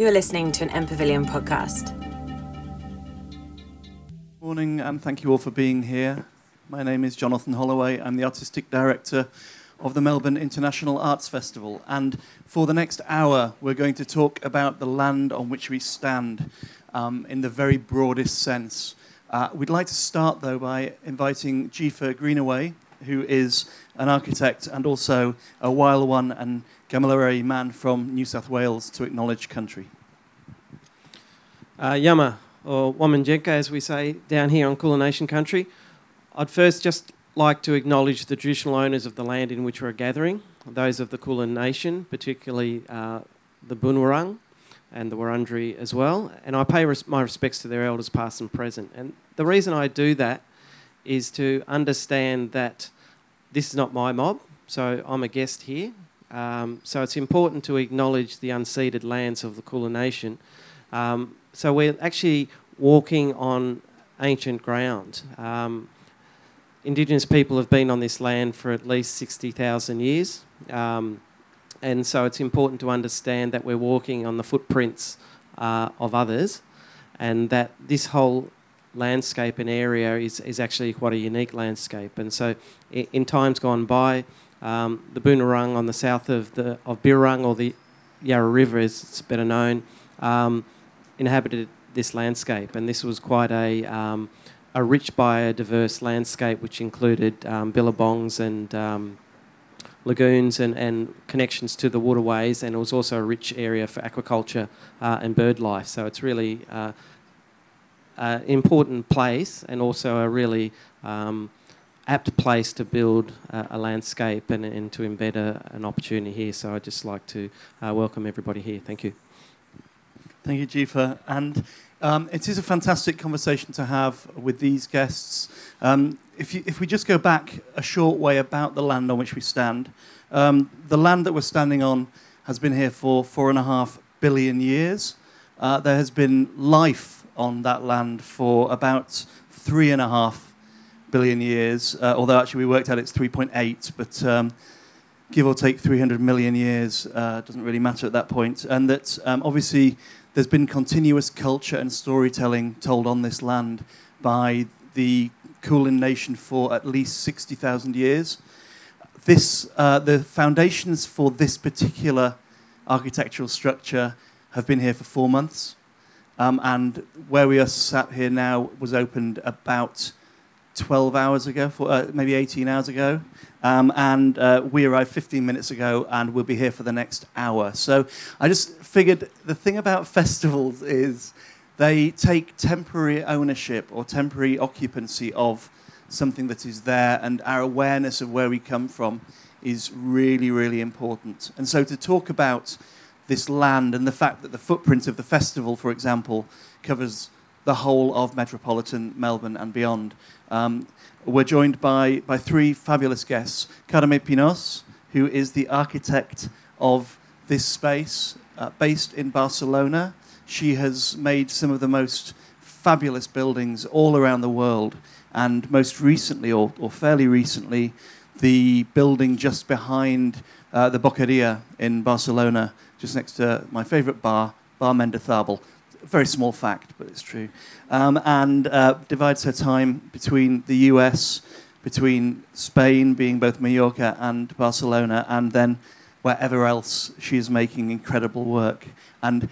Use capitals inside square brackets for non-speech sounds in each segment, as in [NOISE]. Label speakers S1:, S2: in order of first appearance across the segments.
S1: You are listening to an MPavilion podcast.
S2: Morning, and thank you all for being here. My name is Jonathan Holloway. I'm the Artistic Director of the Melbourne International Arts Festival. And for the next hour, we're going to talk about the land on which we stand um, in the very broadest sense. Uh, we'd like to start, though, by inviting Jefa Greenaway, who is an architect and also a Wailwan and Gamilaroi man from New South Wales, to acknowledge country.
S3: Uh, Yama, or Wominjeka, as we say down here on Kulin Nation country. I'd first just like to acknowledge the traditional owners of the land in which we're gathering, those of the Kulin Nation, particularly uh, the Bunurong and the Wurundjeri as well. And I pay res- my respects to their elders, past and present. And the reason I do that is to understand that this is not my mob, so I'm a guest here. Um, so it's important to acknowledge the unceded lands of the Kulin Nation. Um, so we're actually walking on ancient ground. Um, Indigenous people have been on this land for at least 60,000 years. Um, and so it's important to understand that we're walking on the footprints uh, of others and that this whole landscape and area is, is actually quite a unique landscape. And so in, in times gone by, um, the Boonwurrung on the south of the of Birrarung or the Yarra River, as it's better known, um, inhabited this landscape, and this was quite a um, a rich biodiverse landscape, which included um, billabongs and um, lagoons and, and connections to the waterways, and it was also a rich area for aquaculture uh, and bird life. So it's really uh, an important place, and also a really um, apt place to build uh, a landscape and, and to embed a, an opportunity here. So I'd just like to uh, welcome everybody here. Thank you.
S2: Thank you, Jefa. And um, it is a fantastic conversation to have with these guests. Um, if, you, if, we just go back a short way about the land on which we stand, um, the land that we're standing on has been here for four and a half billion years. Uh, there has been life on that land for about three and a half billion years, uh, although actually we worked out it's 3.8, but um, give or take 300 million years uh, doesn't really matter at that point. And that um, obviously there's been continuous culture and storytelling told on this land by the Kulin Nation for at least 60,000 years. This, uh, the foundations for this particular architectural structure have been here for four months. Um, and where we are sat here now was opened about 12 hours ago, for, uh, maybe 18 hours ago. Um, and uh, we arrived 15 minutes ago, and we'll be here for the next hour. So I just figured the thing about [LAUGHS] festivals is they take temporary ownership or temporary occupancy of something that is there, and our awareness of where we come from is really, really important. And so to talk about this land and the fact that the footprint of the festival, for example, covers the whole of metropolitan Melbourne and beyond. Um, we're joined by, by three fabulous guests. Carme Pinos, who is the architect of this space, uh, based in Barcelona. She has made some of the most fabulous buildings all around the world, and most recently, or, or fairly recently, the building just behind uh, the Boqueria in Barcelona, just next to my favorite bar, Bar a very small fact, but it's true, um, and uh, divides her time between the US, between Spain, being both Mallorca and Barcelona, and then wherever else she is making incredible work. And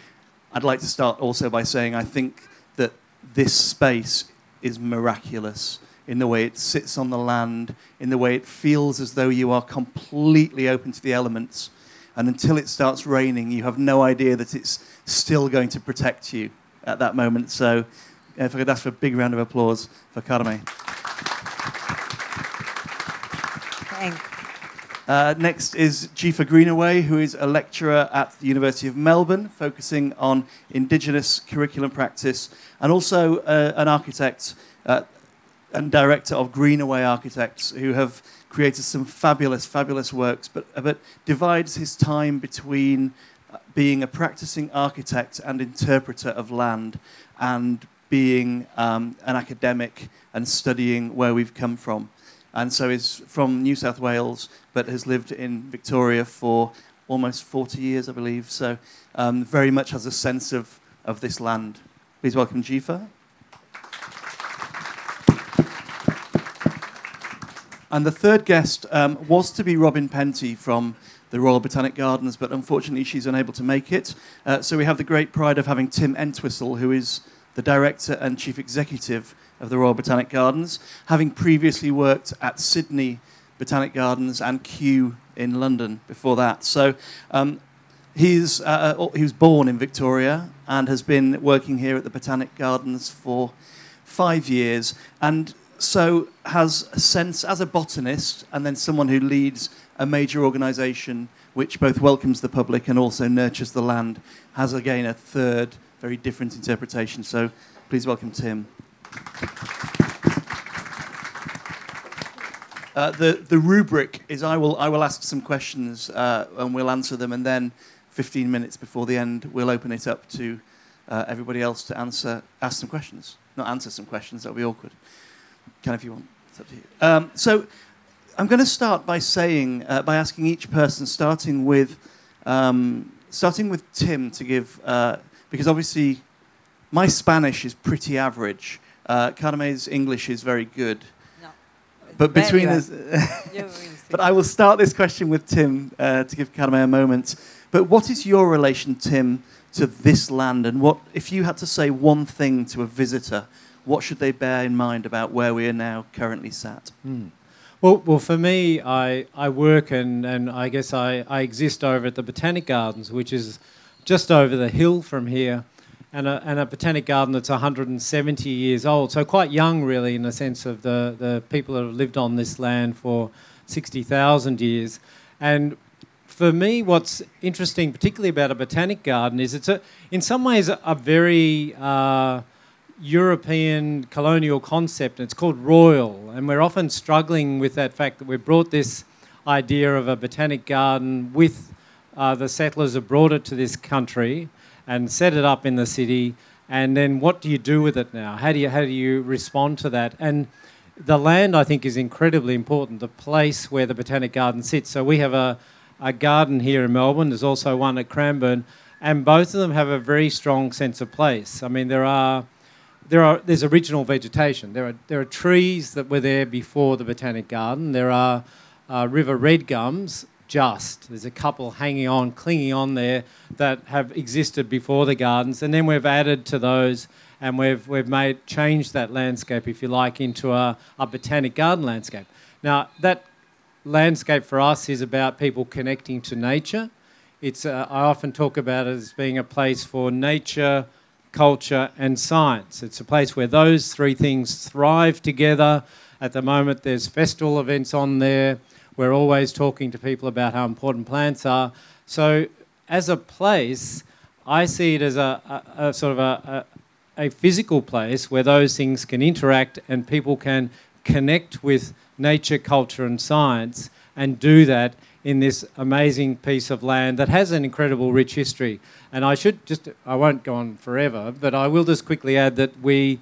S2: I'd like to start also by saying I think that this space is miraculous in the way it sits on the land, in the way it feels as though you are completely open to the elements and until it starts raining, you have no idea that it's still going to protect you at that moment. So, if I could ask for a big round of applause for Carme.
S1: Thanks.
S2: Uh, next is Jefa Greenaway, who is a lecturer at the University of Melbourne, focusing on Indigenous curriculum practice, and also uh, an architect uh, and director of Greenaway Architects, who have created some fabulous, fabulous works, but, but divides his time between uh, being a practicing architect and interpreter of land and being um, an academic and studying where we've come from. And so he's from New South Wales, but has lived in Victoria for almost 40 years, I believe. So um, very much has a sense of, of this land. Please welcome Jefa. And the third guest um, was to be Robin Penty from the Royal Botanic Gardens, but unfortunately she's unable to make it. Uh, so we have the great pride of having Tim Entwisle, who is the director and chief executive of the Royal Botanic Gardens, having previously worked at Sydney Botanic Gardens and Kew in London before that. So um, he's, uh, uh, he was born in Victoria and has been working here at the Botanic Gardens for five years. And so has a sense as a botanist and then someone who leads a major organisation which both welcomes the public and also nurtures the land has again a third very different interpretation so please welcome tim uh, the, the rubric is I will, I will ask some questions uh, and we'll answer them, and then 15 minutes before the end, we'll open it up to uh, everybody else to answer, ask some questions. Not answer some questions, that'll be awkward. Can if you want. It's up to you. Um, so I'm going to start by saying, uh, by asking each person, starting with, um, starting with Tim to give, uh, because obviously my Spanish is pretty average. Uh, Carme's English is very good.
S1: No.
S2: But between us, [LAUGHS] [LAUGHS] but I will start this question with Tim uh, to give Carme a moment. But what is your relation, Tim, to this land? And what, if you had to say one thing to a visitor, what should they bear in mind about where we are now currently sat?
S4: Well, well, for me, I, I work and, and I guess I, I exist over at the Botanic Gardens, which is just over the hill from here, and a, and a botanic garden that's 170 years old. So quite young, really, in the sense of the, the people that have lived on this land for 60,000 years. And for me, what's interesting, particularly about a botanic garden, is it's a, in some ways a, a very uh, European colonial concept. It's called royal, and we're often struggling with that fact that we've brought this idea of a botanic garden with uh, the settlers have brought it to this country and set it up in the city. And then what do you do with it now? How do you how do you respond to that? And the land, I think, is incredibly important. The place where the botanic garden sits. So we have a, a garden here in Melbourne. There's also one at Cranbourne, and both of them have a very strong sense of place. I mean, there are there are there's original vegetation. There are there are trees that were there before the botanic garden. There are uh, river red gums. Just there's a couple hanging on, clinging on there that have existed before the gardens, and then we've added to those, and we've we've made changed that landscape, if you like, into a, a botanic garden landscape. Now that landscape for us is about people connecting to nature. It's uh, I often talk about it as being a place for nature, culture, and science. It's a place where those three things thrive together. At the moment, there's festival events on there. We're always talking to people about how important plants are. So, as a place, I see it as a, a, a sort of a, a, a physical place where those things can interact and people can connect with nature, culture, and science and do that in this amazing piece of land that has an incredible rich history. And I should just, I won't go on forever, but I will just quickly add that we,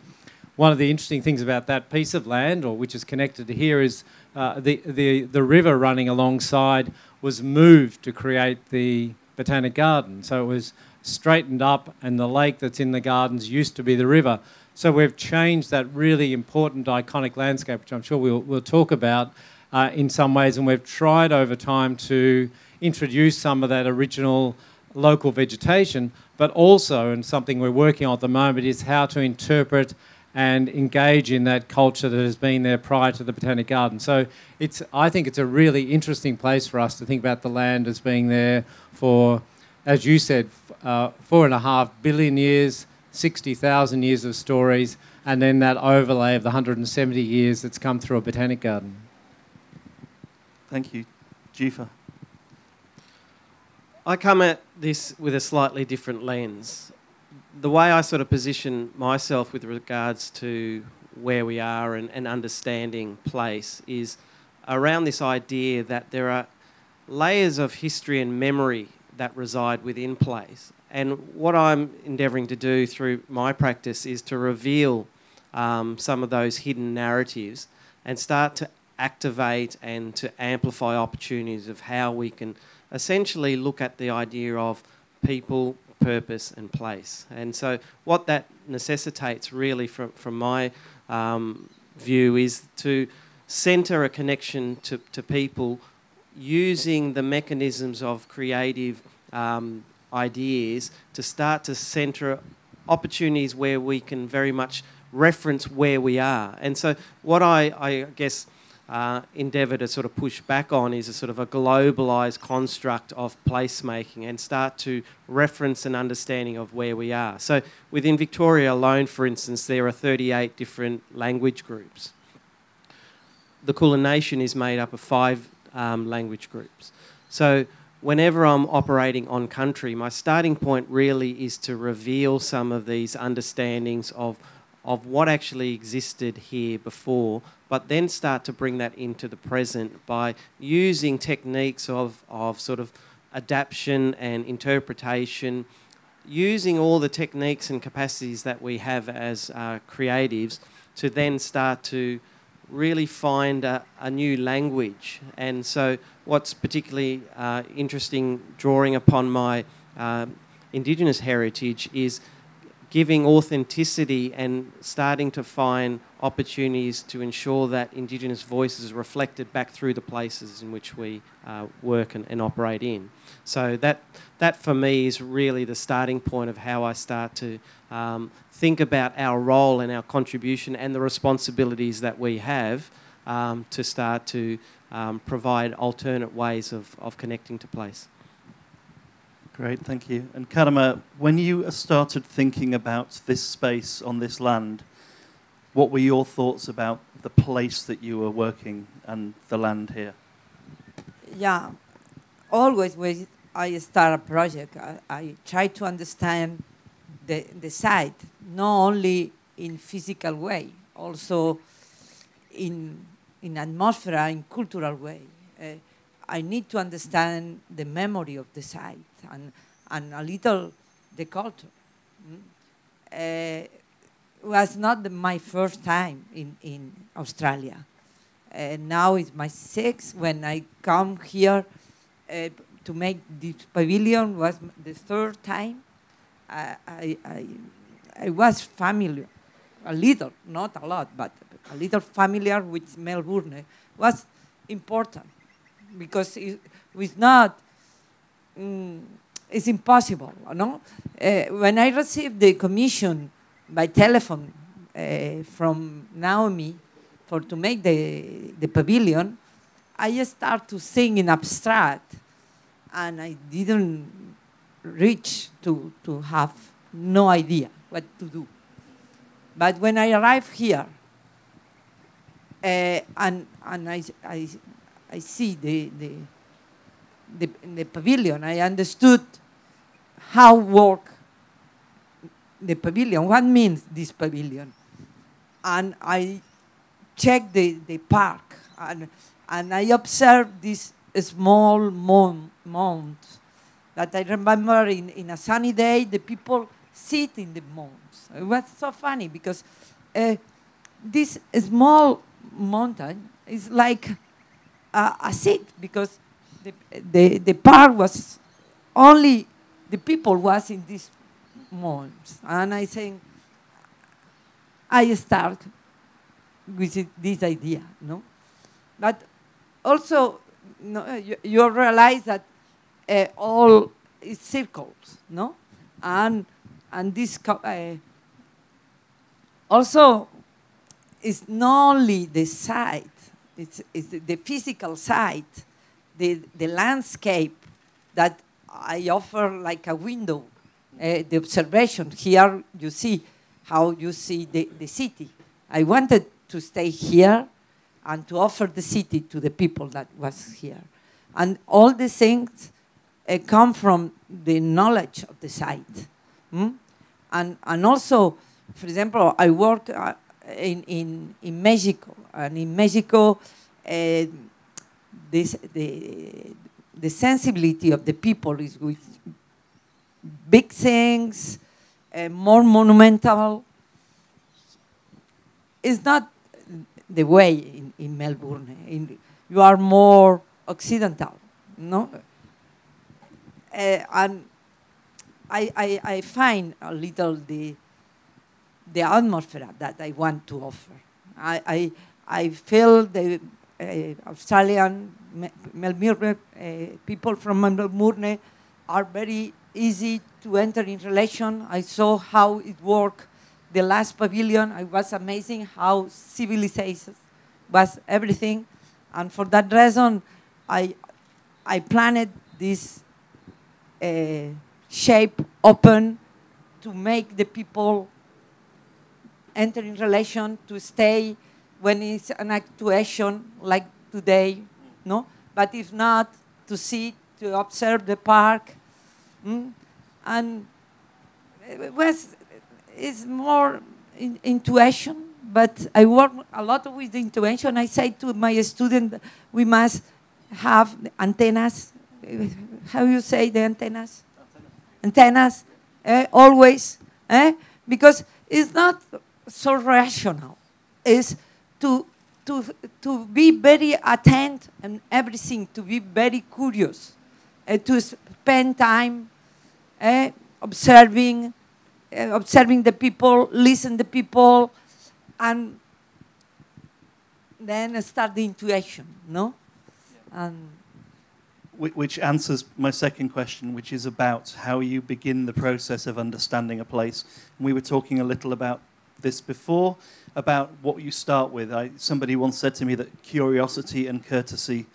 S4: one of the interesting things about that piece of land, or which is connected to here, is uh, the, the, the river running alongside was moved to create the Botanic Garden. So it was straightened up, and the lake that's in the gardens used to be the river. So we've changed that really important iconic landscape, which I'm sure we'll, we'll talk about uh, in some ways, and we've tried over time to introduce some of that original local vegetation, but also, and something we're working on at the moment, is how to interpret and engage in that culture that has been there prior to the Botanic Garden. So it's, I think it's a really interesting place for us to think about the land as being there for, as you said, uh, four and a half billion years, 60,000 years of stories, and then that overlay of the 170 years that's come through a Botanic Garden.
S2: Thank you. Jefa.
S3: I come at this with a slightly different lens. The way I sort of position myself with regards to where we are and, and understanding place is around this idea that there are layers of history and memory that reside within place. And what I'm endeavouring to do through my practice is to reveal um, some of those hidden narratives and start to activate and to amplify opportunities of how we can essentially look at the idea of people, purpose, and place. And so, what that necessitates, really, from, from my um, view, is to centre a connection to, to people using the mechanisms of creative um, ideas to start to centre opportunities where we can very much reference where we are. And so, what I, I guess uh, endeavour to sort of push back on is a sort of a globalised construct of placemaking and start to reference an understanding of where we are. So, within Victoria alone, for instance, there are 38 different language groups. The Kulin Nation is made up of five um, language groups. So, whenever I'm operating on country, my starting point really is to reveal some of these understandings of, of what actually existed here before, but then start to bring that into the present by using techniques of, of sort of adaptation and interpretation, using all the techniques and capacities that we have as uh, creatives to then start to really find a, a new language. And so, what's particularly uh, interesting, drawing upon my uh, Indigenous heritage, is giving authenticity and starting to find opportunities to ensure that Indigenous voices are reflected back through the places in which we uh, work and, and, operate in. So that that for me is really the starting point of how I start to um, think about our role and our contribution and the responsibilities that we have um, to start to um, provide alternate ways of, of connecting to place.
S2: Great, thank you. And Carme, when you started thinking about this space on this land, what were your thoughts about the place that you were working and the land here?
S5: Yeah, always when I start a project, I, I try to understand the, the site, not only in physical way, also in, in atmosphere, in cultural way. Uh, I need to understand the memory of the site and, and a little the culture. Mm? Uh, was not the, my first time in, in Australia. Uh, now it's my sixth. When I come here uh, to make this pavilion was the third time. I, I, I, I was familiar, a little, not a lot, but a little familiar with Melbourne was important because it was not, mm, it's impossible, no? Uh, when I received the commission by telephone uh, from Naomi for to make the, the pavilion, I start to sing in abstract, and I didn't reach to, to have no idea what to do. But when I arrived here, uh, and, and I, I, I see the, the, the, the pavilion, I understood how work the pavilion. What means this pavilion? And I checked the, the park and, and I observed this small mound, mound that I remember in, in a sunny day, the people sit in the mounds. It was so funny because uh, this small mountain is like a, a seat because the, the, the park was only the people was in this months. And I think I start with this idea, no? But also, no, you, you realize that uh, all is circles, no? And and this uh, also is not only the site, it's, it's the physical site, the, the landscape that I offer like a window uh, the observation. Here you see how you see the, the city. I wanted to stay here and to offer the city to the people that was here. And all the things uh, come from the knowledge of the site. Hmm? And, and also, for example, I work uh, in, in, in Mexico, and in Mexico, uh, this, the, the sensibility of the people is with big things, uh, more monumental. It's not the way in, in Melbourne. In, you are more occidental, no? and I, I, I find a little the, the atmosphere that I want to offer. I, I, I feel the uh, Australian Melbourne, uh, people from Melbourne are very easy to enter in relation. I saw how it worked. The last pavilion, it was amazing how civilization was everything. And for that reason, I, I planned this uh, shape open to make the people enter in relation, to stay when it's an actuation like today, no? But if not, to see, to observe the park. Mm? And it was, it's more in, intuition, but I work a lot with the intuition. I say to my student, we must have antennas. How you say the antennas? Antennas, eh, always, eh? because it's not so rational. It's to, to, to be very attent and everything, to be very curious, uh, to spend time uh, observing, uh, observing the people, listen the people, and then start the intuition, no? Yeah. And
S2: which answers my second question, which is about how you begin the process of understanding a place. We were talking a little about this before, about what you start with. I, somebody once said to me that curiosity and courtesy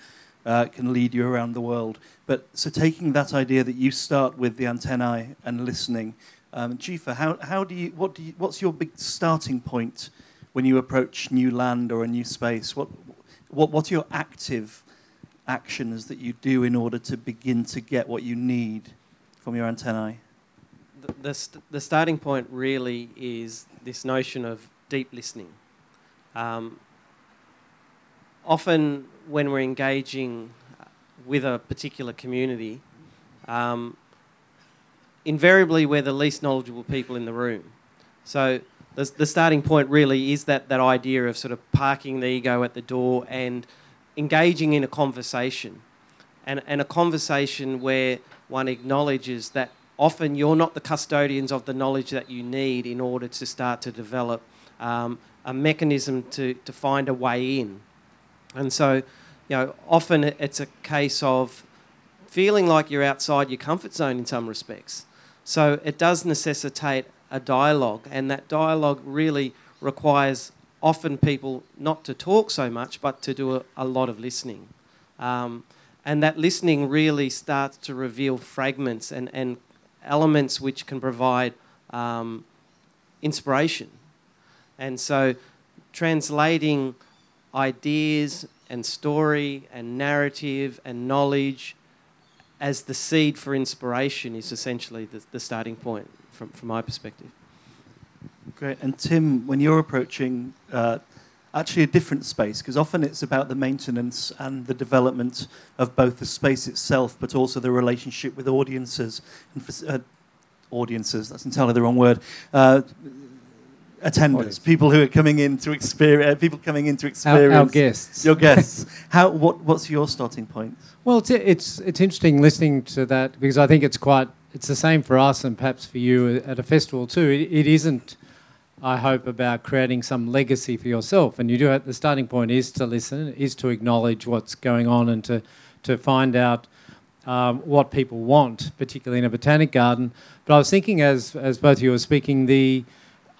S2: uh, can lead you around the world. But so taking that idea that you start with the antennae and listening, um, Jefa, how, how do you, what do you, what's your big starting point when you approach new land or a new space? What, what, what are your active actions that you do in order to begin to get what you need from your antennae?
S3: The, the, st- the starting point really is this notion of deep listening. Um, often, when we're engaging with a particular community, um, invariably we're the least knowledgeable people in the room. So the, the starting point really is that, that idea of sort of parking the ego at the door and engaging in a conversation. And, and a conversation where one acknowledges that often you're not the custodians of the knowledge that you need in order to start to develop um, a mechanism to, to find a way in. And so, you know, often it's a case of feeling like you're outside your comfort zone in some respects. So it does necessitate a dialogue, and that dialogue really requires often people not to talk so much, but to do a, a lot of listening. Um, and that listening really starts to reveal fragments and, and elements which can provide um, inspiration and so, translating ideas and story and narrative and knowledge as the seed for inspiration is essentially the, the starting point from, from my perspective.
S2: Great. And Tim, when you're approaching uh, actually a different space, because often it's about the maintenance and the development of both the space itself, but also the relationship with audiences and uh, audiences. That's entirely the wrong word. Uh, attenders, people who are coming in to experience, uh, people coming in to experience.
S4: Our, our guests.
S2: Your [LAUGHS] guests. How? What? What's your starting point?
S4: Well, it's, it's it's interesting listening to that because I think it's quite. It's the same for us and perhaps for you at a festival too. it, it isn't. I hope about creating some legacy for yourself, and you do it. The starting point is to listen, is to acknowledge what's going on, and to to find out um, what people want, particularly in a botanic garden. But I was thinking, as as both of you were speaking, the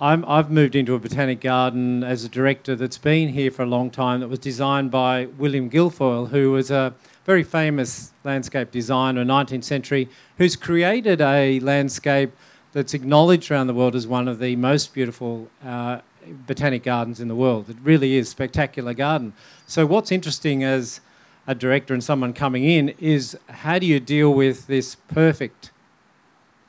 S4: i have moved into a botanic garden as a director that's been here for a long time that was designed by William Guilfoyle, who was a very famous landscape designer, 19th century, who's created a landscape that's acknowledged around the world as one of the most beautiful uh, botanic gardens in the world. It really is a spectacular garden. So what's interesting as a director and someone coming in is how do you deal with this perfect,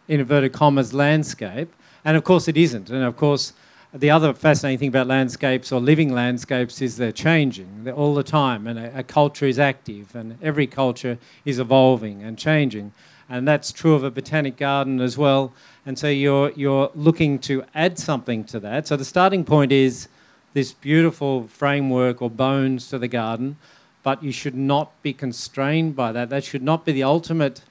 S4: in inverted commas, landscape and of course, it isn't. And of course, the other fascinating thing about landscapes or living landscapes is they're changing they're all the time, and a, a, culture is active, and every culture is evolving and changing. And that's true of a botanic garden as well. And so you're, you're looking to add something to that. So the starting point is this beautiful framework or bones to the garden, but you should not be constrained by that. That should not be the ultimate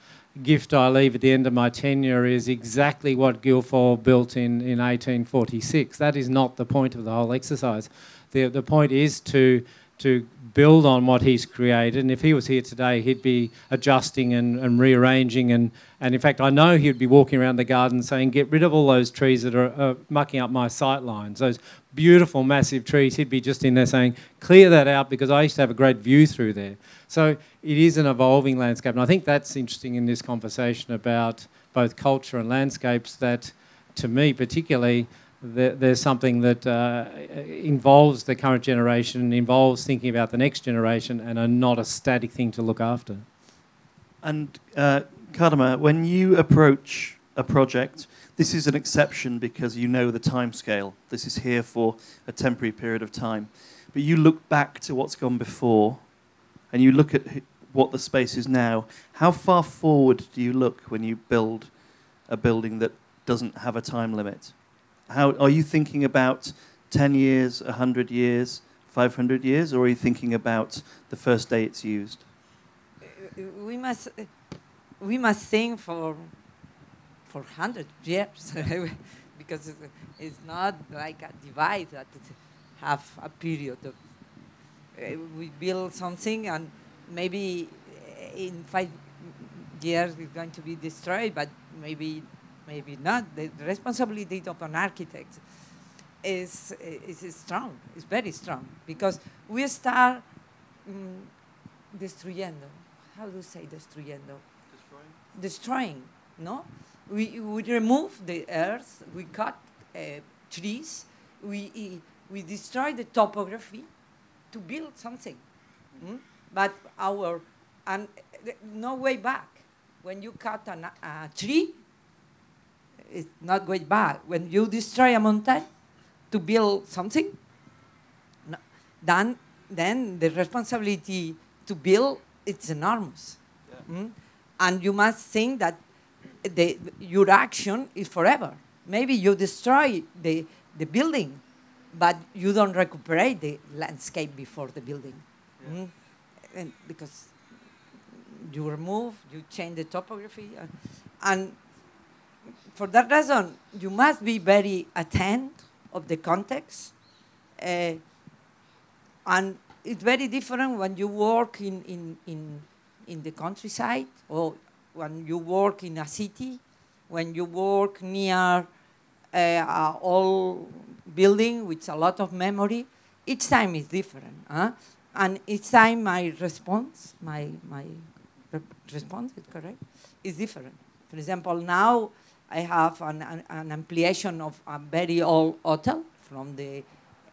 S4: gift I leave at the end of my tenure is exactly what Guilfoyle built in, in 1846. That is not the point of the whole exercise. The, the point is to, to build on what he's created. And if he was here today, he'd be adjusting and, and rearranging. And, and in fact, I know he'd be walking around the garden saying, Get rid of all those trees that are uh, mucking up my sight lines, those beautiful, massive trees. He'd be just in there saying, Clear that out because I used to have a great view through there. So it is an evolving landscape. And I think that's interesting in this conversation about both culture and landscapes that, to me particularly, there's something that uh, involves the current generation, involves thinking about the next generation, and are not a static thing to look after.
S2: And uh, Carme, when you approach a project, this is an exception because you know the time scale. This is here for a temporary period of time. But you look back to what's gone before, and you look at what the space is now. How far forward do you look when you build a building that doesn't have a time limit? How are you thinking about 10 years, 100 years, 500 years, or are you thinking about the first day it's used?
S5: We must, we must think for, for 100 years [LAUGHS] because it's not like a device that have a period of. Uh, we build something and maybe in five years it's going to be destroyed, but maybe maybe not. The, responsibility of an architect is, is strong, it's very strong, because we start um, destruyendo. How do you say destruyendo? Destroying. Destroying, no? We, we remove the earth, we cut uh, trees, we, we destroy the topography to build something. Mm? But our, and no way back. When you cut an, a tree, it's not going back. When you destroy a mountain to build something, no, then, then the responsibility to build it's enormous. Yeah. Mm? And you must think that the, your action is forever. Maybe you destroy the, the building, but you don't recuperate the landscape before the building. Yeah. Mm? And because you remove, you change the topography, uh, and for that reason, you must be very attentive of the context. Uh, and it's very different when you work in, in, in, in the countryside or when you work in a city, when you work near uh, an old building with a lot of memory. Each time is different. Huh? And each time my response, my, my response is correct, is different. For example, now I have an, an, an, ampliation of a very old hotel from the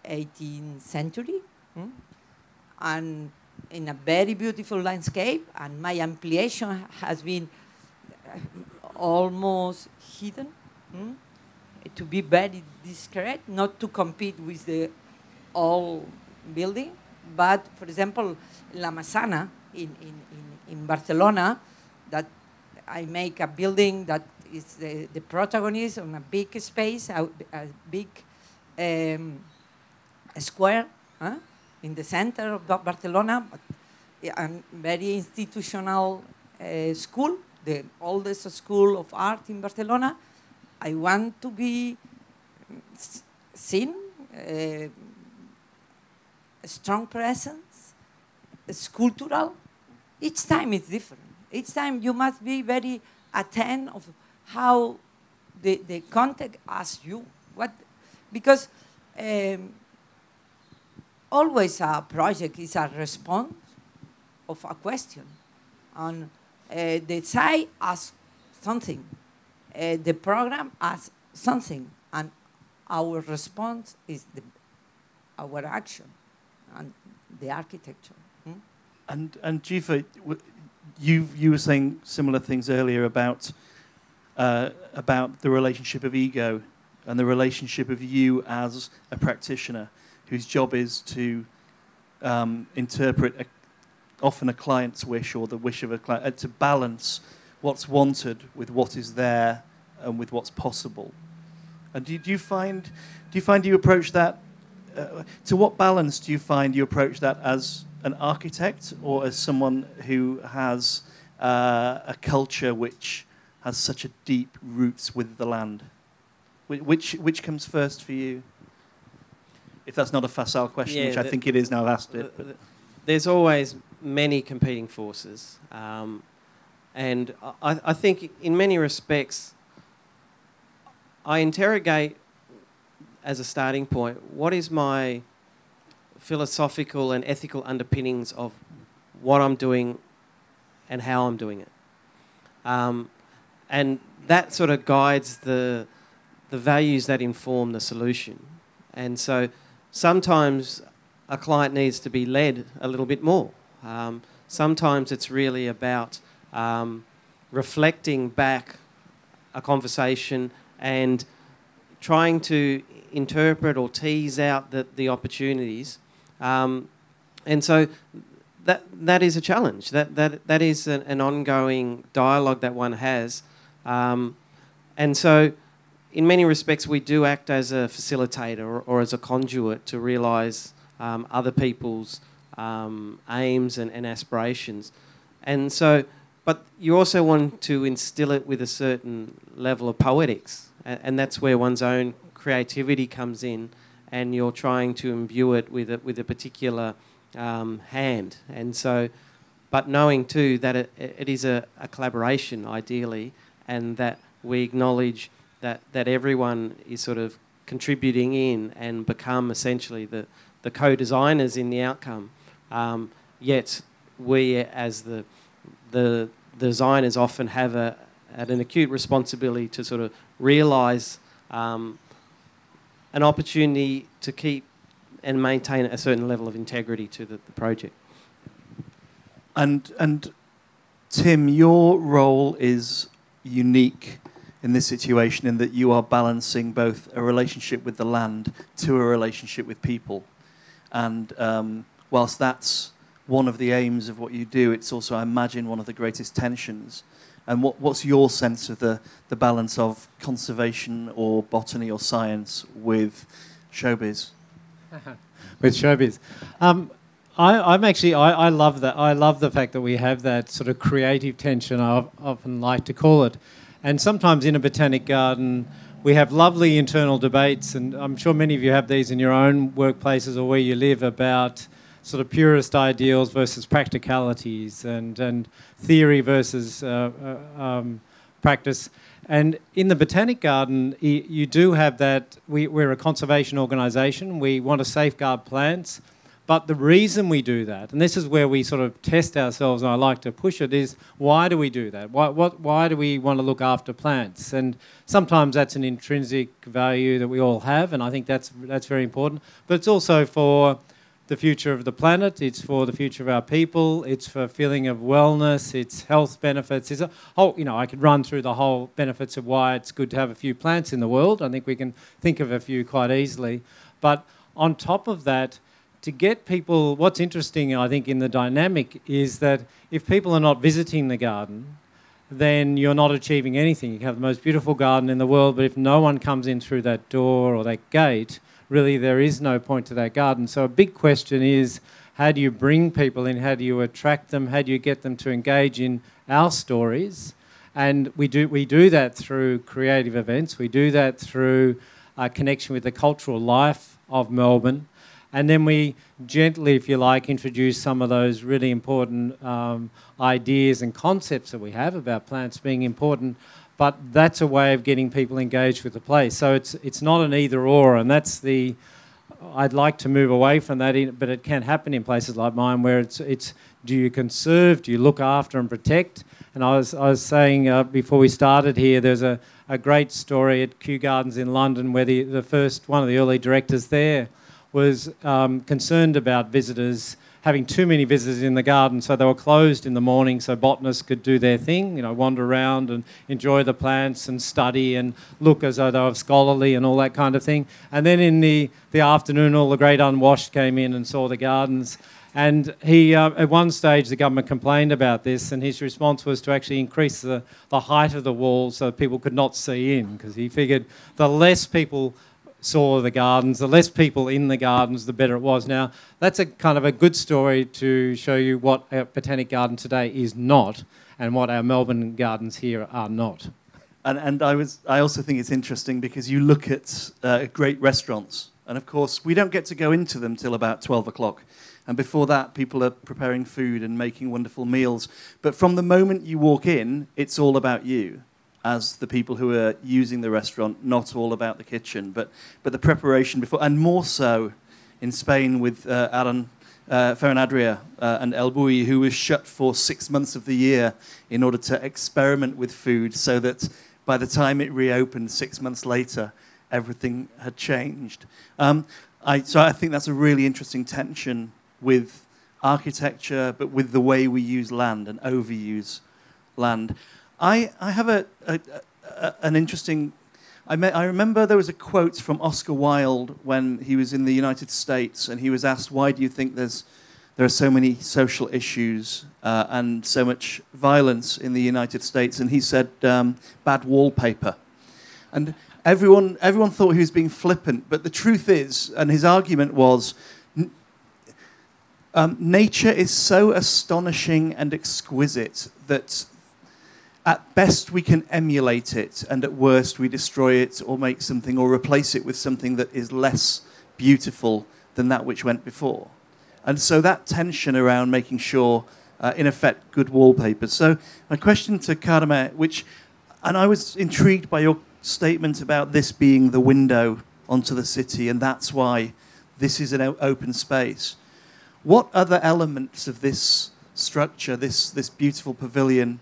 S5: 18th century, hmm? and in a very beautiful landscape. And my ampliation has been uh, almost hidden hmm? to be very discreet, not to compete with the old building. But for example, La Massana in, in, in, in Barcelona, that I make a building that is the, the protagonist on a big space, a, a big um, square huh? in the center of Barcelona, a very institutional uh, school, the oldest school of art in Barcelona. I want to be seen, uh, a strong presence, sculptural. Each time it's different. Each time you must be very attentive of how the, the context asks you what because um, always a project is a response of a question and uh, the site asks something uh, the program asks something and our response is the, our action and the architecture hmm?
S2: and and Jefa, you you were saying similar things earlier about uh, about the relationship of ego and the relationship of you as a practitioner whose job is to um, interpret a, often a client's wish or the wish of a client, uh, to balance what's wanted with what is there and with what's possible. And do, do you find do you find you approach that uh, to what balance do you find you approach that as an architect or as someone who has uh, a culture which has such a deep roots with the land? Which, which comes first for you? If that's not a facile question,
S3: Yeah,
S2: which I think it is now I've asked it. But
S3: There's always many competing forces. Um, and I, I think, in many respects, I interrogate as a starting point what is my philosophical and ethical underpinnings of what I'm doing and how I'm doing it. Um, and that sort of guides the, the values that inform the solution. And so sometimes a client needs to be led a little bit more. Um, sometimes it's really about um, reflecting back a conversation and trying to interpret or tease out the, the opportunities. Um, and so that, that is a challenge. That, that, that is an, an ongoing dialogue that one has. Um, and so, in many respects, we do act as a facilitator or, or as a conduit to realise um, other people's um, aims and, and aspirations. And so, but you also want to instill it with a certain level of poetics, and, and that's where one's own creativity comes in, and you're trying to imbue it with a, with a particular um, hand. And so, but knowing too that it, it is a, a collaboration ideally, and that we acknowledge that, that everyone is sort of contributing in and become essentially the, the co-designers in the outcome. Um, yet we as the, the designers often have a, an acute responsibility to sort of realise um, an opportunity to keep and maintain a certain level of integrity to the, the project.
S2: And and Tim, your role is unique in this situation in that you are balancing both a relationship with the land to a relationship with people. And um, whilst that's one of the aims of what you do, it's also, I imagine, one of the greatest tensions. And what, what's your sense of the, the balance of conservation or botany or science with showbiz? [LAUGHS]
S4: with showbiz. Um, I, I'm actually I, I love that. I love the fact that we have that sort of creative tension. I often like to call it, and sometimes in a botanic garden. We have lovely internal debates, and I'm sure many of you have these in your own workplaces or where you live about sort of purist ideals versus practicalities and, and theory versus uh, uh, um, practice. And in the Botanic Garden, you do have that. We, we're a conservation organisation. We want to safeguard plants. But the reason we do that, and this is where we sort of test ourselves, and I like to push it, is why do we do that? Why, what, why do we want to look after plants? And sometimes that's an intrinsic value that we all have, and I think that's, that's very important. But it's also for the future of the planet, it's for the future of our people, it's for feeling of wellness, it's health benefits. It's a whole, you know, I could run through the whole benefits of why it's good to have a few plants in the world. I think we can think of a few quite easily. But on top of that, to get people, what's interesting, I think, in the dynamic is that if people are not visiting the garden, then you're not achieving anything. You have the most beautiful garden in the world, but if no one comes in through that door or that gate, really there is no point to that garden. So a big question is how do you bring people in? How do you attract them? How do you get them to engage in our stories? And we do, we do that through creative events. We do that through a connection with the cultural life of Melbourne. And then we gently, if you like, introduce some of those really important um, ideas and concepts that we have about plants being important. But that's a way of getting people engaged with the place. So it's, it's not an either or, and that's the. I'd like to move away from that, in, but it can happen in places like mine where it's, it's do you conserve, do you look after and protect? And I was, I was saying uh, before we started here, there's a, a great story at Kew Gardens in London where the, the first, one of the early directors there was um, concerned about visitors having too many visitors in the garden, so they were closed in the morning so botanists could do their thing, you know, wander around and enjoy the plants and study and look as though they were scholarly and all that kind of thing. And then in the, the afternoon, all the great unwashed came in and saw the gardens. And he, uh, at one stage, the government complained about this, and his response was to actually increase the, the height of the walls so people could not see in, because he figured the less people saw the gardens, the less people in the gardens, the better it was. Now, that's a kind of a good story to show you what a botanic garden today is not. and what our Melbourne gardens here are not.
S2: And, and I, was, I also think it's interesting because you look at uh, great restaurants, and of course, we don't get to go into them till about 12 o'clock. And before that, people are preparing food and making wonderful meals. But from the moment you walk in, it's all about you as the people who are using the restaurant, not all about the kitchen, but, but the preparation before, and more so in Spain with uh, Alan uh, Ferran uh, and El Bulli, who was shut for six months of the year in order to experiment with food so that by the time it reopened six months later, everything had changed. Um, I, so I think that's a really interesting tension with architecture, but with the way we use land and overuse land. I, I have a, a, a an interesting. I, I remember there was a quote from Oscar Wilde when he was in the United States, and he was asked, "Why do you think there's there are so many social issues uh, and so much violence in the United States?" And he said, um, "Bad wallpaper." And everyone everyone thought he was being flippant, but the truth is, and his argument was. Um, nature is so astonishing and exquisite that at best we can emulate it, and at worst we destroy it or make something or replace it with something that is less beautiful than that which went before. And so that tension around making sure, uh, in effect, good wallpaper. So my question to Carme, which, and I was intrigued by your statement about this being the window onto the city, and that's why this is an open space. What other elements of this structure, this, this beautiful pavilion,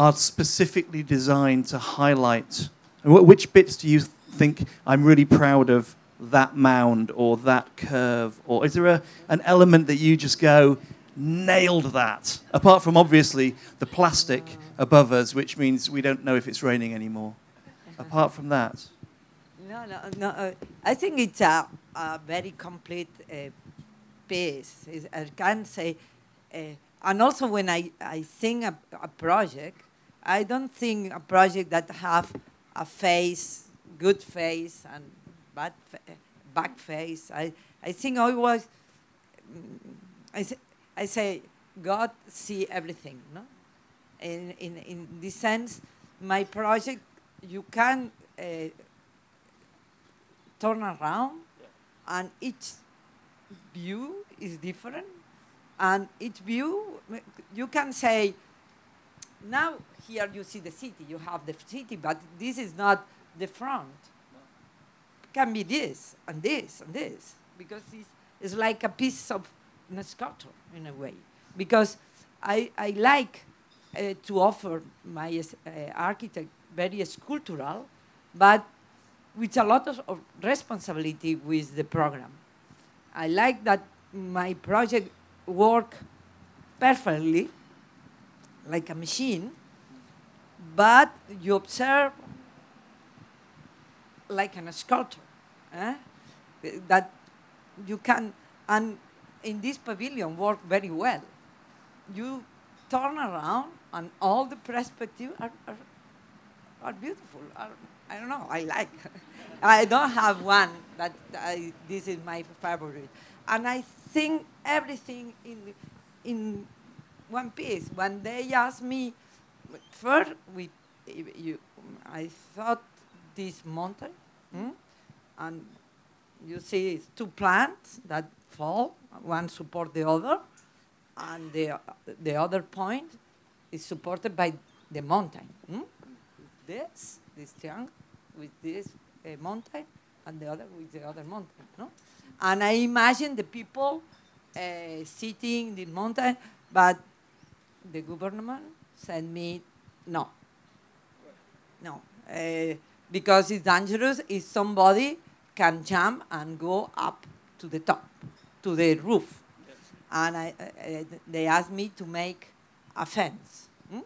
S2: are specifically designed to highlight? Which bits do you think I'm really proud of that mound or that curve? Or is there a, an element that you just go, nailed that? Apart from obviously the plastic above us, which means we don't know if it's raining anymore. Apart from that.
S5: No, no, no. Uh, I think it's a, a very complete uh, piece. It's, I can't say, uh, and also when I, I think a, a project, I don't think a project that have a face, good face, and bad fa- back face. I, I think always, mm, I, say, I say, God see everything, no? In, in, in this sense, my project, you can uh, turn around, and each view is different, and each view, you can say, now here you see the city, you have the city, but this is not the front. Can be this and this and this because it's, it's like a piece of a sculpture in a way. Because I, I like uh, to offer my uh, architect very sculptural, but with a lot of, of responsibility with the program. I like that my project work perfectly like a machine, but you observe like a sculptor. Eh? That you can, and in this pavilion work very well. You turn around and all the perspectives are, are, are beautiful. Are, I don't know, I like. [LAUGHS] I don't have one that I, this is my favorite. And I think everything in, in one piece. When they asked me, first we, you, I thought this mountain, hmm? and you see it's two plants that fall, one support the other, and the, the other point is supported by the mountain. Hmm? This, this triangle, with this uh, mountain, and the other with the other mountain. No? And I imagine the people uh, sitting in the mountain, but the government said me no. No. Uh, because it's dangerous if somebody can jump and go up to the top, to the roof. And I, uh, they asked me to make a fence. Hmm?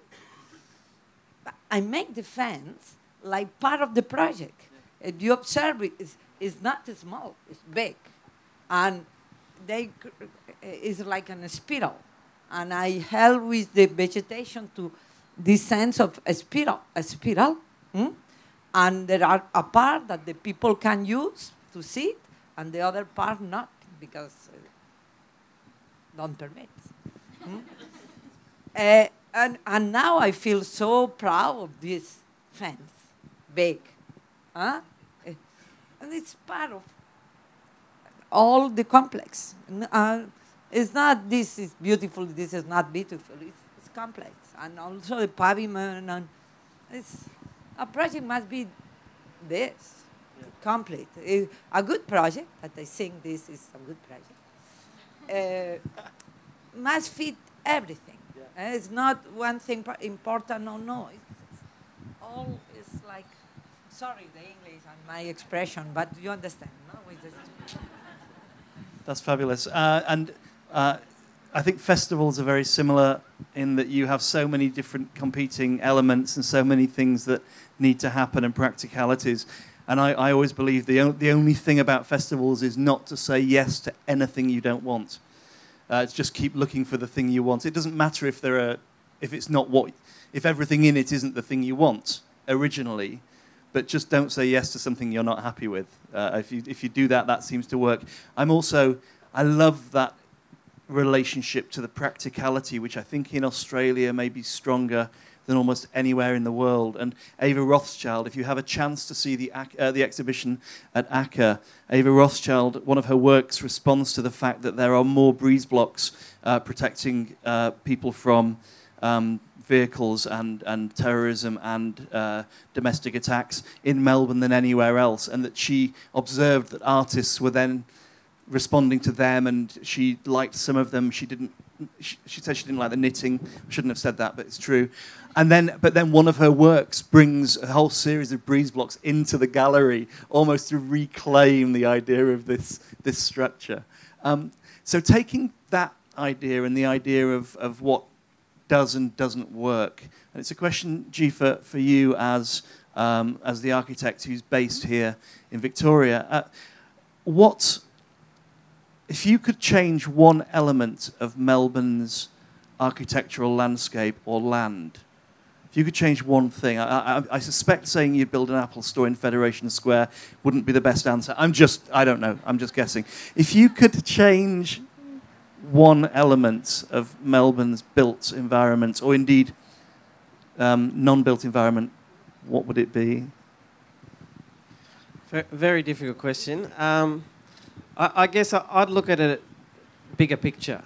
S5: I make the fence like part of the project. If you observe it, it's, it's not small, it's big. And they, it's like a spiral and I help with the vegetation to this sense of a spiral, a spiral. Hmm? And there are a part that the people can use to see and the other part not, because uh, don't permit. hmm? uh, [LAUGHS] and, and now I feel so proud of this fence, big. Huh? Eh, And it's part of all the complex. Uh, it's not this is beautiful, this is not beautiful. It's, it's complex. And also the pavement and it's, a project must be this, complete. Eh, A good project, that I think this is a good project, uh, must fit everything. Uh, It's not one thing important or no. It's all is like, sorry, the English and my expression, but you understand, no?
S2: That's fabulous. Uh, and uh, I think festivals are very similar in that you have so many different competing elements and so many things that need to happen and practicalities. And I, I always believe the, the only thing about festivals is not to say yes to anything you don't want. Uh, it's just keep looking for the thing you want. It doesn't matter if there are, if it's not what, if everything in it isn't the thing you want originally, but just don't say yes to something you're not happy with. Uh, if you if you do that, that seems to work. I'm also I love that relationship to the practicality, which I think in Australia may be stronger than almost anywhere in the world. And Eva Rothschild, if you have a chance to see the, uh, the exhibition at ACCA, Eva Rothschild, one of her works responds to the fact that there are more breeze blocks uh, protecting uh, people from um, vehicles and, and terrorism and uh, domestic attacks in Melbourne than anywhere else. And that she observed that artists were then responding to them, and she liked some of them. She didn't. She, she said she didn't like the knitting. Shouldn't have said that, but it's true. And then, but then one of her works brings a whole series of breeze blocks into the gallery, almost to reclaim the idea of this this structure. Um, so taking that idea and the idea of, of what does and doesn't work, and it's a question, G, for, for you as um, as the architect who's based here in Victoria. Uh, what if you could change one element of Melbourne's architectural landscape or land, if you could change one thing, I, I, I suspect saying you'd build an Apple store in Federation Square wouldn't be the best answer. I'm just, I don't know, I'm just guessing. If you could change one element of Melbourne's built environment, or indeed um, non built environment, what would it be?
S3: Very difficult question. Um, I, I guess I- I'd look at it bigger picture.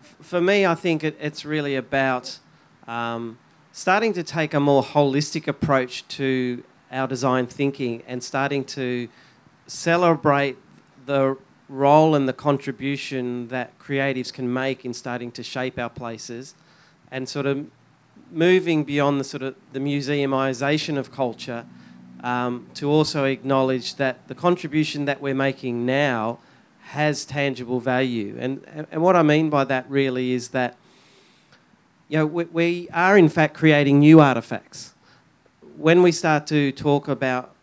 S3: F- For me, I think it, it's really about um, starting to take a more holistic approach to our design thinking and starting to celebrate the role and the contribution that creatives can make in starting to shape our places and sort of moving beyond the sort of the museumization of culture um, to also acknowledge that the contribution that we're making now has tangible value. And, and, what I mean by that really is that you know, we, we are in fact creating new artifacts. When we start to talk about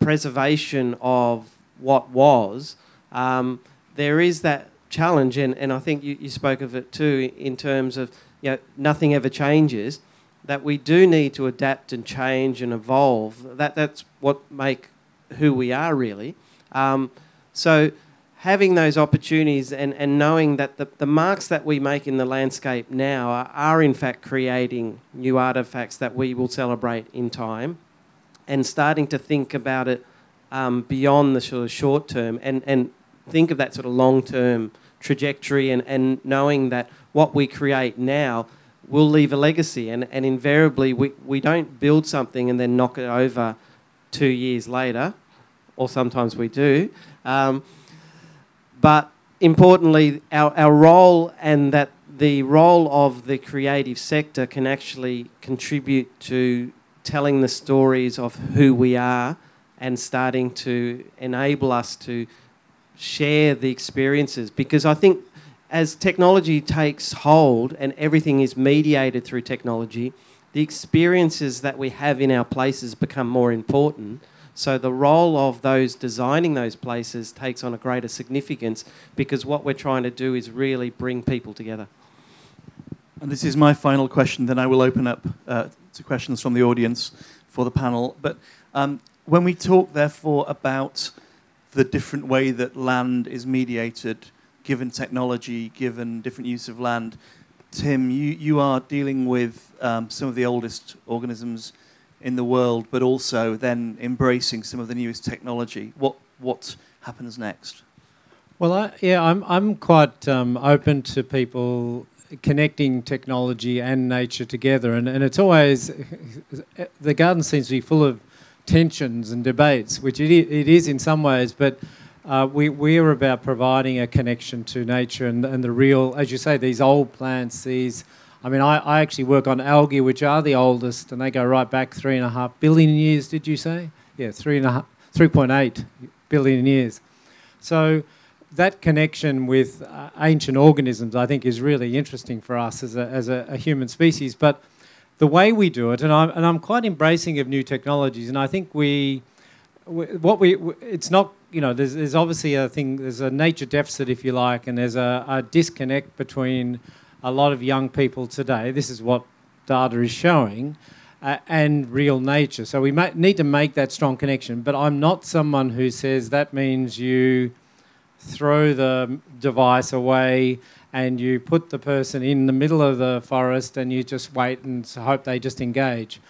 S3: preservation of what was, um, there is that challenge, and, and I think you, you spoke of it too in terms of you know, nothing ever changes, that we do need to adapt and change and evolve. That, that's what make who we are really. Um, so having those opportunities and, and knowing that the, the marks that we make in the landscape now are, are in fact creating new artifacts that we will celebrate in time and starting to think about it um, beyond the sort of short term and, and think of that sort of long term trajectory and, and knowing that what we create now will leave a legacy and, and invariably we, we don't build something and then knock it over two years later or sometimes we do. Um, but importantly our, our role and that the role of the creative sector can actually contribute to telling the stories of who we are and starting to enable us to share the experiences. Because I think as technology takes hold and everything is mediated through technology, the experiences that we have in our places become more important. So the role of those designing those places takes on a greater significance because what we're trying to do is really bring people together.
S2: And this is my final question, then I will open up uh, to questions from the audience for the panel. But um, when we talk, therefore, about the different way that land is mediated, given technology, given different use of land, Tim, you, you are dealing with um, some of the oldest organisms in the world, but also then embracing some of the newest technology. What, what happens next?
S4: Well, I, yeah, I'm, I'm quite um, open to people connecting technology and nature together, and, and it's always the garden seems to be full of tensions and debates, which it, it is in some ways, but uh, we, we are about providing a connection to nature and, and the real, as you say, these old plants, these. I mean, I, I actually work on algae, which are the oldest, and they go right back three and a half billion years, did you say? Yeah, three and a half, 3.8 billion years. So that connection with uh, ancient organisms, I think, is really interesting for us as a, as a, a human species. But the way we do it, and I'm, and I'm quite embracing of new technologies, and I think we, we what we, it's not you know, there's, there's obviously a thing, there's a nature deficit, if you like, and there's a, a disconnect between a lot of young people today. This is what data is showing. Uh, and real nature. So we need to make that strong connection. But I'm not someone who says that means you throw the device away and you put the person in the middle of the forest and you just wait and hope they just engage.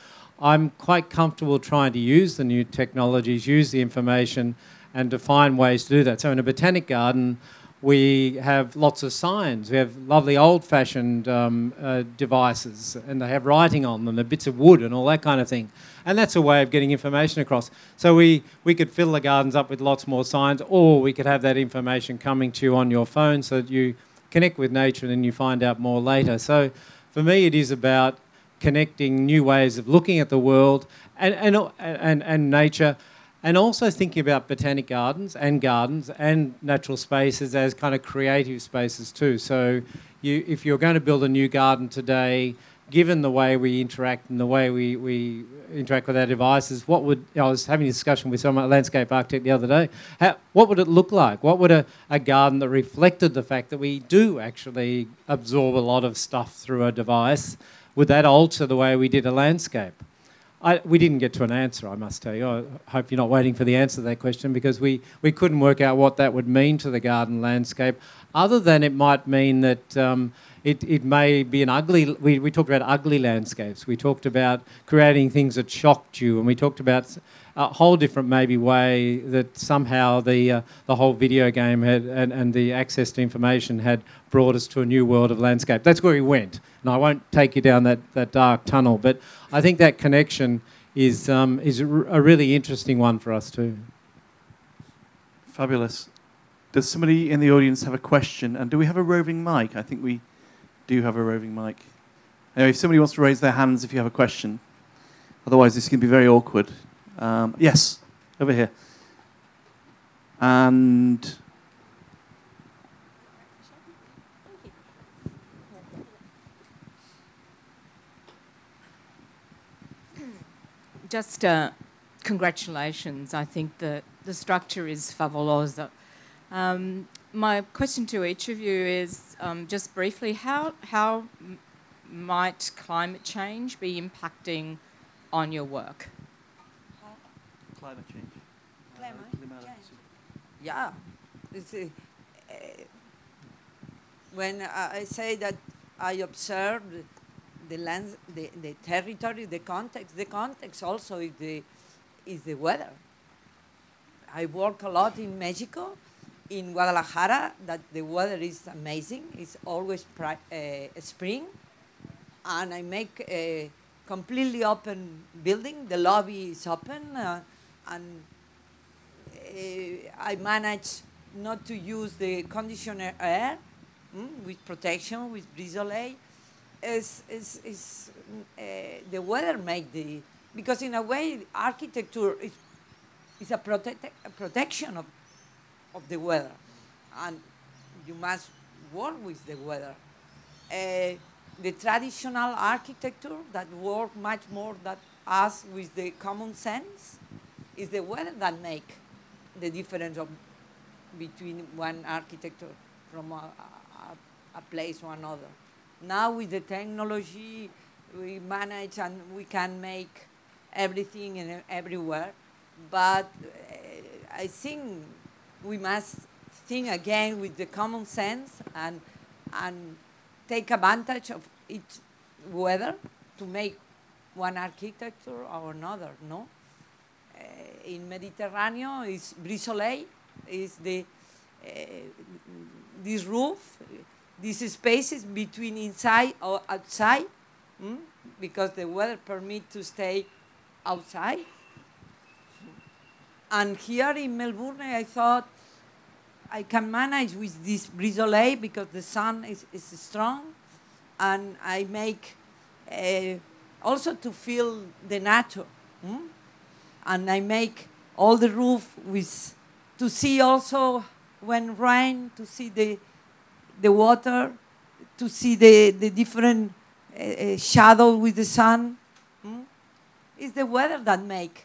S4: I'm quite comfortable trying to use the new technologies, use the information, and to find ways to do that. So in a botanic garden, we have lots of signs. We have lovely old-fashioned um, uh, devices, and they have writing on them, and bits of wood, and all that kind of thing. And that's a way of getting information across. So we, we could fill the gardens up with lots more signs, or we could have that information coming to you on your phone so that you connect with nature and then you find out more later. So for me, it is about connecting new ways of looking at the world and, and, and, and nature and also thinking about botanic gardens and gardens and natural spaces as kind of creative spaces too. So, you, if you're going to build a new garden today, given the way we interact and the way we, we interact with our devices, what would I was having a discussion with some landscape architect the other day. How, what would it look like? What would a, a garden that reflected the fact that we do actually absorb a lot of stuff through a device? Would that alter the way we did a landscape? I, we didn't get to an answer, I must tell you. I hope you're not waiting for the answer to that question because we, we couldn't work out what that would mean to the garden landscape, other than it might mean that um, it, it may be an ugly. We, we talked about ugly landscapes. We talked about creating things that shocked you, and we talked about a whole different maybe way that somehow the uh, the whole video game had and, and the access to information had brought us to a new world of landscape. That's where we went. And I won't take you down that, that dark tunnel, but I think that connection is um, is a, really interesting one for us too.
S2: Fabulous. Does somebody in the audience have a question? And do we have a roving mic? I think we do have a roving mic. Anyway, if somebody wants to raise their hands if you have a question. Otherwise, this can be very awkward. Um, yes, over here. And
S6: just uh, congratulations. I think that the structure is fabulosa. Um, my question to each of you is um, just briefly how, how might climate change be impacting on your work?
S2: Climate change.
S5: Climate
S2: Uh,
S5: change. Yeah. It's, uh, when I say that I observe the lands, the, the territory, the context, the context also is the, is the weather. I work a lot in Mexico, in Guadalajara, that the weather is amazing. It's always pri- uh, spring. And I make a completely open building. The lobby is open. Uh, and uh, I manage not to use the conditioner air mm, with protection, with brise Is, is, is, uh, the weather make the, because in a way, architecture is, is a, protect, a protection of, of the weather. And you must work with the weather. Uh, the traditional architecture that work much more than us with the common sense is the weather that make the difference of between one architecture from a, a, a place to another. Now with the technology, we manage and we can make everything and everywhere. But uh, I think we must think again with the common sense and and take advantage of each weather to make one architecture or another, no? Uh, in Mediterranean, is brise soleil, is the uh, this roof, these spaces between inside or outside, mm? because the weather permit to stay outside. And here in Melbourne, I thought I can manage with this brise soleil because the sun is, is strong, and I make uh, also to feel the nature, mm? And I make all the roof with to see also when rain to see the the water, to see the the different uh, shadow with the sun. Mm? It's the weather that make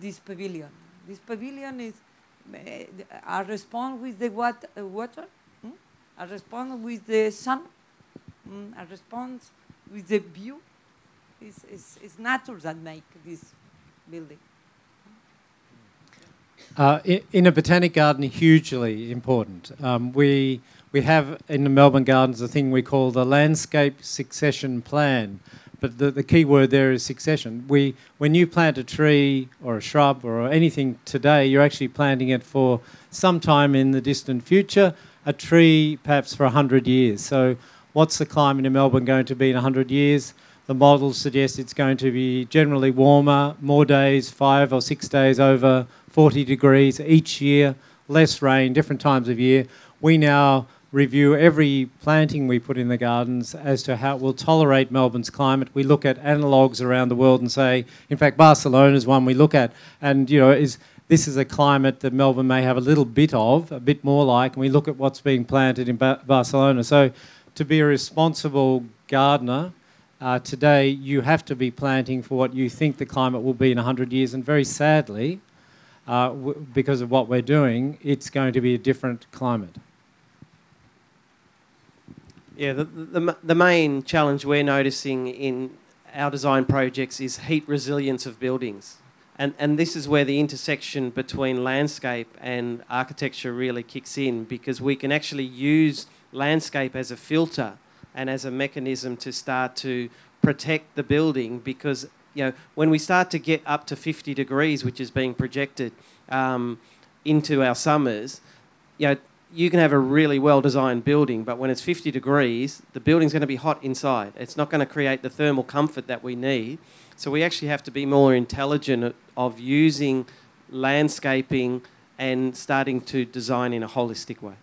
S5: this pavilion. This pavilion is uh, I respond with the wat- uh, water. Mm? I respond with the sun. Mm? I respond with the view. It's, it's, it's nature that make this building.
S4: Uh, in, in, a botanic garden, hugely important. Um, we we have in the Melbourne Gardens a thing we call the landscape succession plan, but the, the key word there is succession. We when you plant a tree or a shrub or anything today, you're actually planting it for some time in the distant future. A tree, perhaps for hundred years. So, what's the climate in Melbourne going to be in hundred years? The models suggest it's going to be generally warmer, more days, five or six days over 40 degrees each year, less rain, different times of year. We now review every planting we put in the gardens as to how it will tolerate Melbourne's climate. We look at analogues around the world and say, in fact, Barcelona is one we look at, and you know, is this is a climate that Melbourne may have a little bit of, a bit more like, and we look at what's being planted in ba- Barcelona. So, to be a responsible gardener, uh, today, you have to be planting for what you think the climate will be in 100 years, and very sadly, uh, w- because of what we're doing, it's going to be a different climate.
S3: Yeah, the, the, the main challenge we're noticing in our design projects is heat resilience of buildings. And, and this is where the intersection between landscape and architecture really kicks in because we can actually use landscape as a filter and as a mechanism to start to protect the building because you know when we start to get up to 50 degrees which is being projected um, into our summers you know you can have a really well designed building but when it's 50 degrees the building's going to be hot inside. It's not going to create the thermal comfort that we need. So we actually have to be more intelligent of using landscaping and starting to design in a holistic way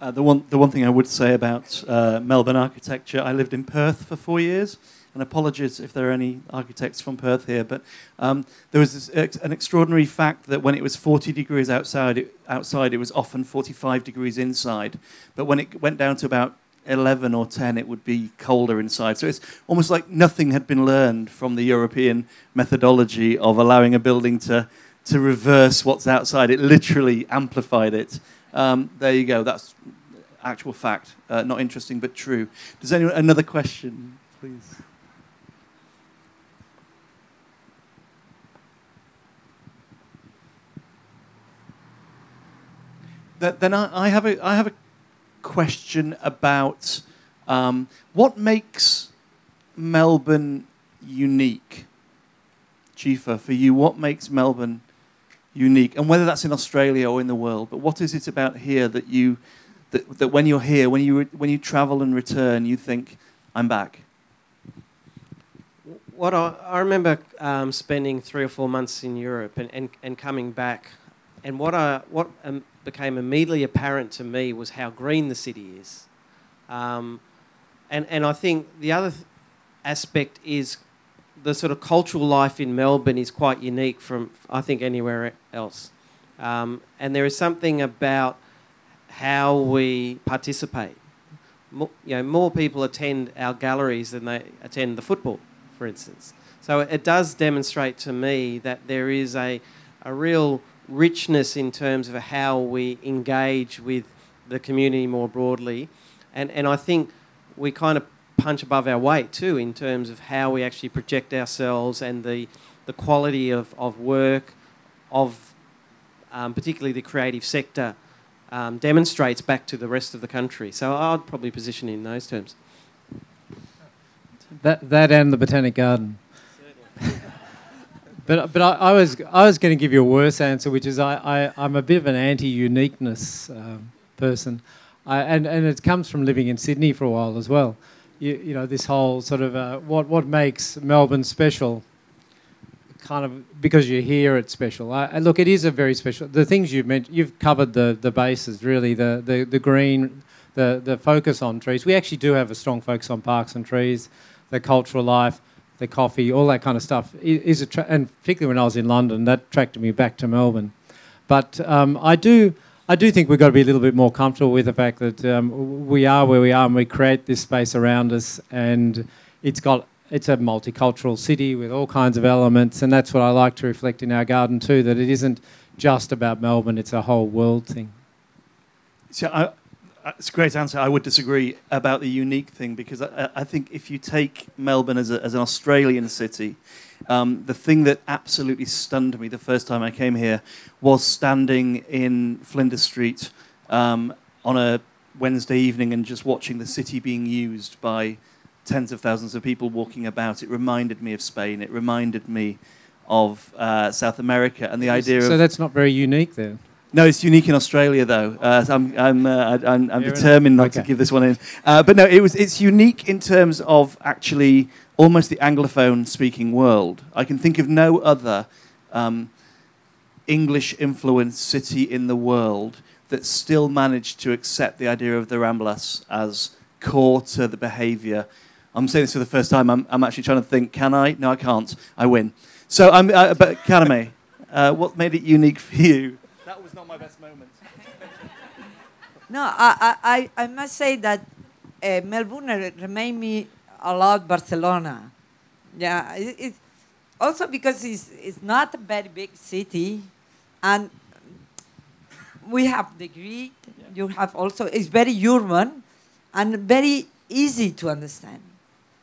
S2: uh, the one the one thing I would say about uh, Melbourne architecture, I lived in Perth for four years, and apologies if there are any architects from Perth here, but um, there was this, ex- an extraordinary fact that when it was 40 degrees outside, it, outside it was often 45 degrees inside, but when it went down to about 11 or 10, it would be colder inside. So it's almost like nothing had been learned from the European methodology of allowing a building to to reverse what's outside. It literally amplified it. Um, there you go. That's actual fact. Uh, not interesting, but true. Does anyone another question, please? Then I, I have a I have a question about um, what makes Melbourne unique. Jefa, for you, what makes Melbourne unique, and whether that's in Australia or in the world. But what is it about here that you that, that when you're here, when you when you travel and return, you think, "I'm back."
S3: What I, I remember um, spending three or four months in Europe and, and, and coming back, and what I what um, became immediately apparent to me was how green the city is, um, and and I think the other th- aspect is the sort of cultural life in Melbourne is quite unique from, I think, anywhere else. Um, and there is something about how we participate. More, you know, more people attend our galleries than they attend the football, for instance. So it does demonstrate to me that there is a, a real richness in terms of how we engage with the community more broadly. And, and I think we kind of punch above our weight too in terms of how we actually project ourselves and the, the quality of, of work of um, particularly the creative sector um, demonstrates back to the rest of the country. So I'd probably position in those terms.
S4: That, that and the Botanic Garden. [LAUGHS] but but I, I was I was going to give you a worse answer, which is I, I I'm a bit of an anti-uniqueness um, person, I, and and it comes from living in Sydney for a while as well. You, you know this whole sort of uh, what what makes Melbourne special. Kind of because you're here, it's special. I, look, it is a very special. The things you've mentioned, you've covered the the bases really. The the the green, the the focus on trees. We actually do have a strong focus on parks and trees, the cultural life the coffee, all that kind of stuff is, tra- and particularly when I was in London, that attracted me back to Melbourne. But um, I do. I do think we've got to be a little bit more comfortable with the fact that um, we are where we are and we create this space around us and it's got it's a multicultural city with all kinds of elements and that's what I like to reflect in our garden too that it isn't just about Melbourne it's a whole world thing.
S2: So I, it's a great answer. I would disagree about the unique thing because I, I think if you take Melbourne as, a, as an Australian city, um, the thing that absolutely stunned me the first time I came here was standing in Flinders Street um, on a Wednesday evening and just watching the city being used by tens of thousands of people walking about. It reminded me of Spain. It reminded me of uh, South America and the idea
S4: so
S2: of.
S4: So that's not very unique then.
S2: No, it's unique in Australia, though. Uh, so I'm, I'm, uh, I'm, I'm determined not
S4: okay.
S2: to give this one in. Uh, but no, it was, it's unique in terms of actually almost the Anglophone speaking world. I can think of no other um, English influenced city in the world that still managed to accept the idea of the Ramblas as core to the behavior. I'm saying this for the first time. I'm, I'm actually trying to think can I? No, I can't. I win. So, I'm, uh, but Carme, uh, what made it unique for you? That was not my best moment. [LAUGHS]
S5: no, I, I, I must say that uh, Melbourne remind me a lot Barcelona. Yeah, it, it, also because it's, it's not a very big city, and we have the grid. Yeah. You have also it's very urban, and very easy to understand.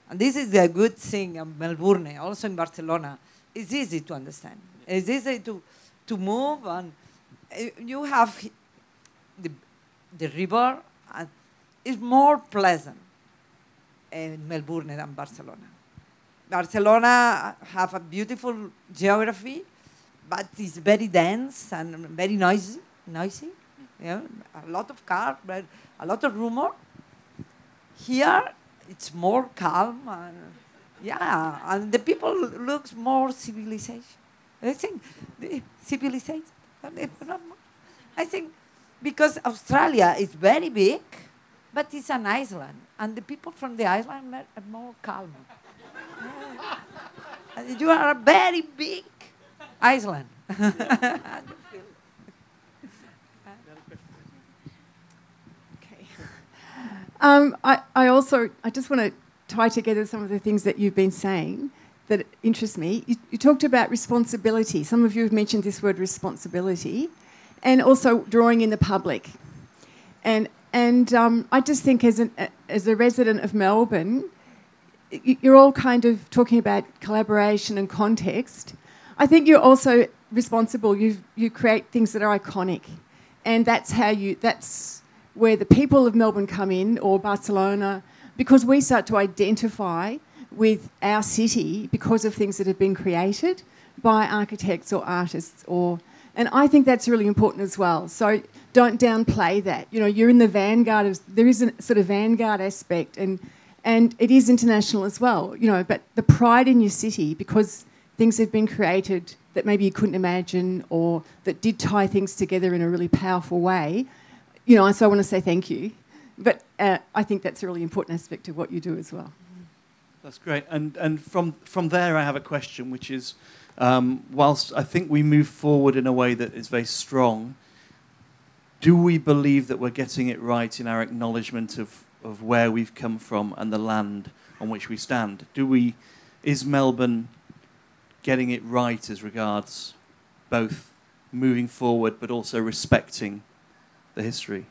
S5: And this is the good thing of Melbourne, also in Barcelona. It's easy to understand. It's easy to, to move and Eh, you have the, the river, and it's more pleasant in Melbourne than Barcelona. Barcelona have a beautiful geography, but it's very dense and very noisy. Noisy, yeah, a lot of cars, but a lot of rumor. Here, it's more calm, and yeah, and the people looks more civilization. I think civilization. I think because Australia is very big, but it's an island, and the people from the island are more calm. [LAUGHS] you are a very big island. [LAUGHS]
S7: okay. Um, I, I also I just want to tie together some of the things that you've been saying that interests me. You, you, talked about responsibility. Some of you have mentioned this word responsibility, and also drawing in the public. And and um, I just think as an as a resident of Melbourne, you're all kind of talking about collaboration and context. I think you're also responsible. You you create things that are iconic, and that's how you. That's where the people of Melbourne come in, or Barcelona, because we start to identify with our city because of things that have been created by architects or artists or and I think that's really important as well. So don't downplay that. You know, you're in the vanguard of there is a sort of vanguard aspect and and it is international as well, you know, but the pride in your city because things have been created that maybe you couldn't imagine or that did tie things together in a really powerful way. You know, so I want to say thank you. But uh, I think that's a really important aspect of what you do as well.
S2: That's great. And, and from, from there, I have a question, which is um, whilst I think we move forward in a way that is very strong, do we believe that we're getting it right in our acknowledgement of, of where we've come from and the land on which we stand? Do we, is Melbourne getting it right as regards both moving forward but also respecting the history?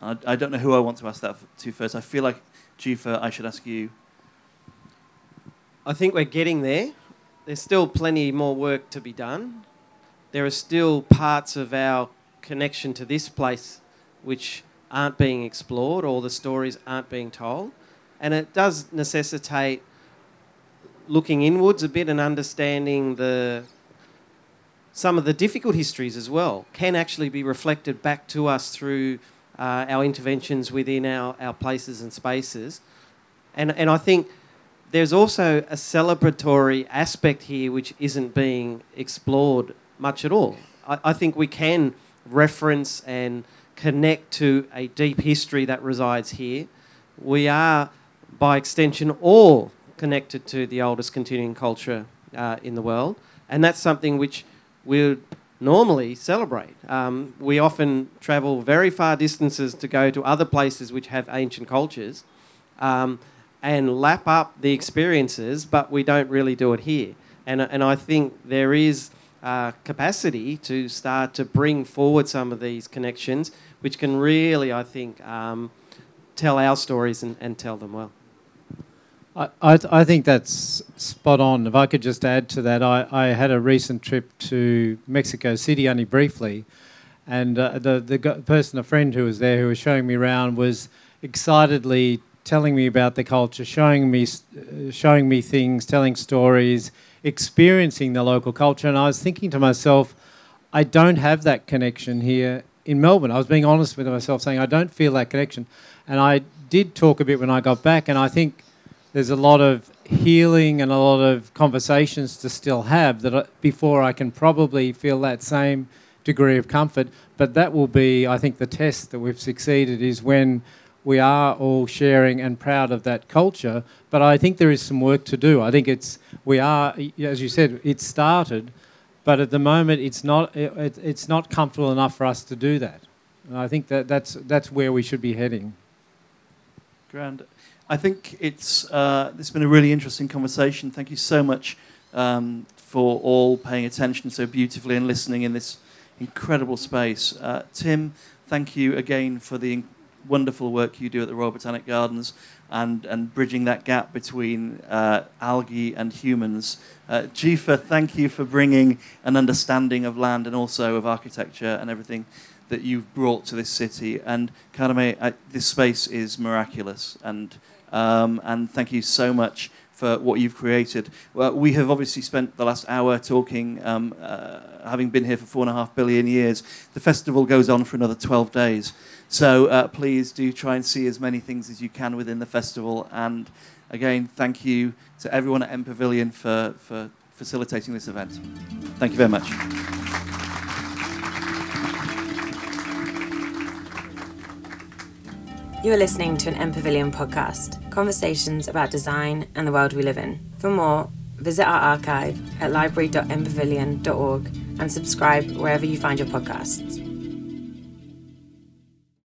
S2: I, I don't know who I want to ask that to first. I feel like Jefa, I should ask you.
S3: I think we're getting there. There's still plenty more work to be done. There are still parts of our connection to this place which aren't being explored or the stories aren't being told. And it does necessitate looking inwards a bit and understanding the some of the difficult histories as well can actually be reflected back to us through uh, our interventions within our, our places and spaces. And, and I think there's also a celebratory aspect here which isn't being explored much at all. I, I think we can reference and connect to a deep history that resides here. We are, by extension, all connected to the oldest continuing culture uh, in the world, and that's something which we normally celebrate. Um, we often travel very far distances to go to other places which have ancient cultures um, and lap up the experiences, but we don't really do it here. And, and I think there is uh, capacity to start to bring forward some of these connections, which can really, I think, um, tell our stories and, and tell them well.
S4: I, I, think that's spot on. If I could just add to that, I, I had a recent trip to Mexico City only briefly, and uh, the, the person, a friend who was there who was showing me around, was excitedly telling me about the culture, showing me, uh, showing me things, telling stories, experiencing the local culture. And I was thinking to myself, I don't have that connection here in Melbourne. I was being honest with myself, saying I don't feel that connection. And I did talk a bit when I got back, and I think there's a lot of healing and a lot of conversations to still have that I, before I can probably feel that same degree of comfort. But that will be, I think, the test that we've succeeded is when we are all sharing and proud of that culture. But I think there is some work to do. I think it's we are, as you said, it started, but at the moment it's not it, it's not comfortable enough for us to do that. And I think that that's that's where we should be heading.
S2: Grand. I think it's uh, it's been a really interesting conversation. Thank you so much um, for all paying attention so beautifully and listening in this incredible space. Uh, Tim, thank you again for the wonderful work you do at the Royal Botanic Gardens and, and bridging that gap between uh, algae and humans. Uh, Jefa, thank you for bringing an understanding of land and also of architecture and everything that you've brought to this city. And Carme, this space is miraculous and um, and thank you so much for what you've created. Well, we have obviously spent the last hour talking, um, uh, having been here for four and a half billion years. The festival goes on for another 12 days. So uh, please do try and see as many things as you can within the festival. And again, thank you to everyone at MPavilion for, for facilitating this event. Thank you very much.
S1: You are listening to an MPavilion podcast, conversations about design and the world we live in. For more, visit our archive at library.mpavilion.org and subscribe wherever you find your podcasts.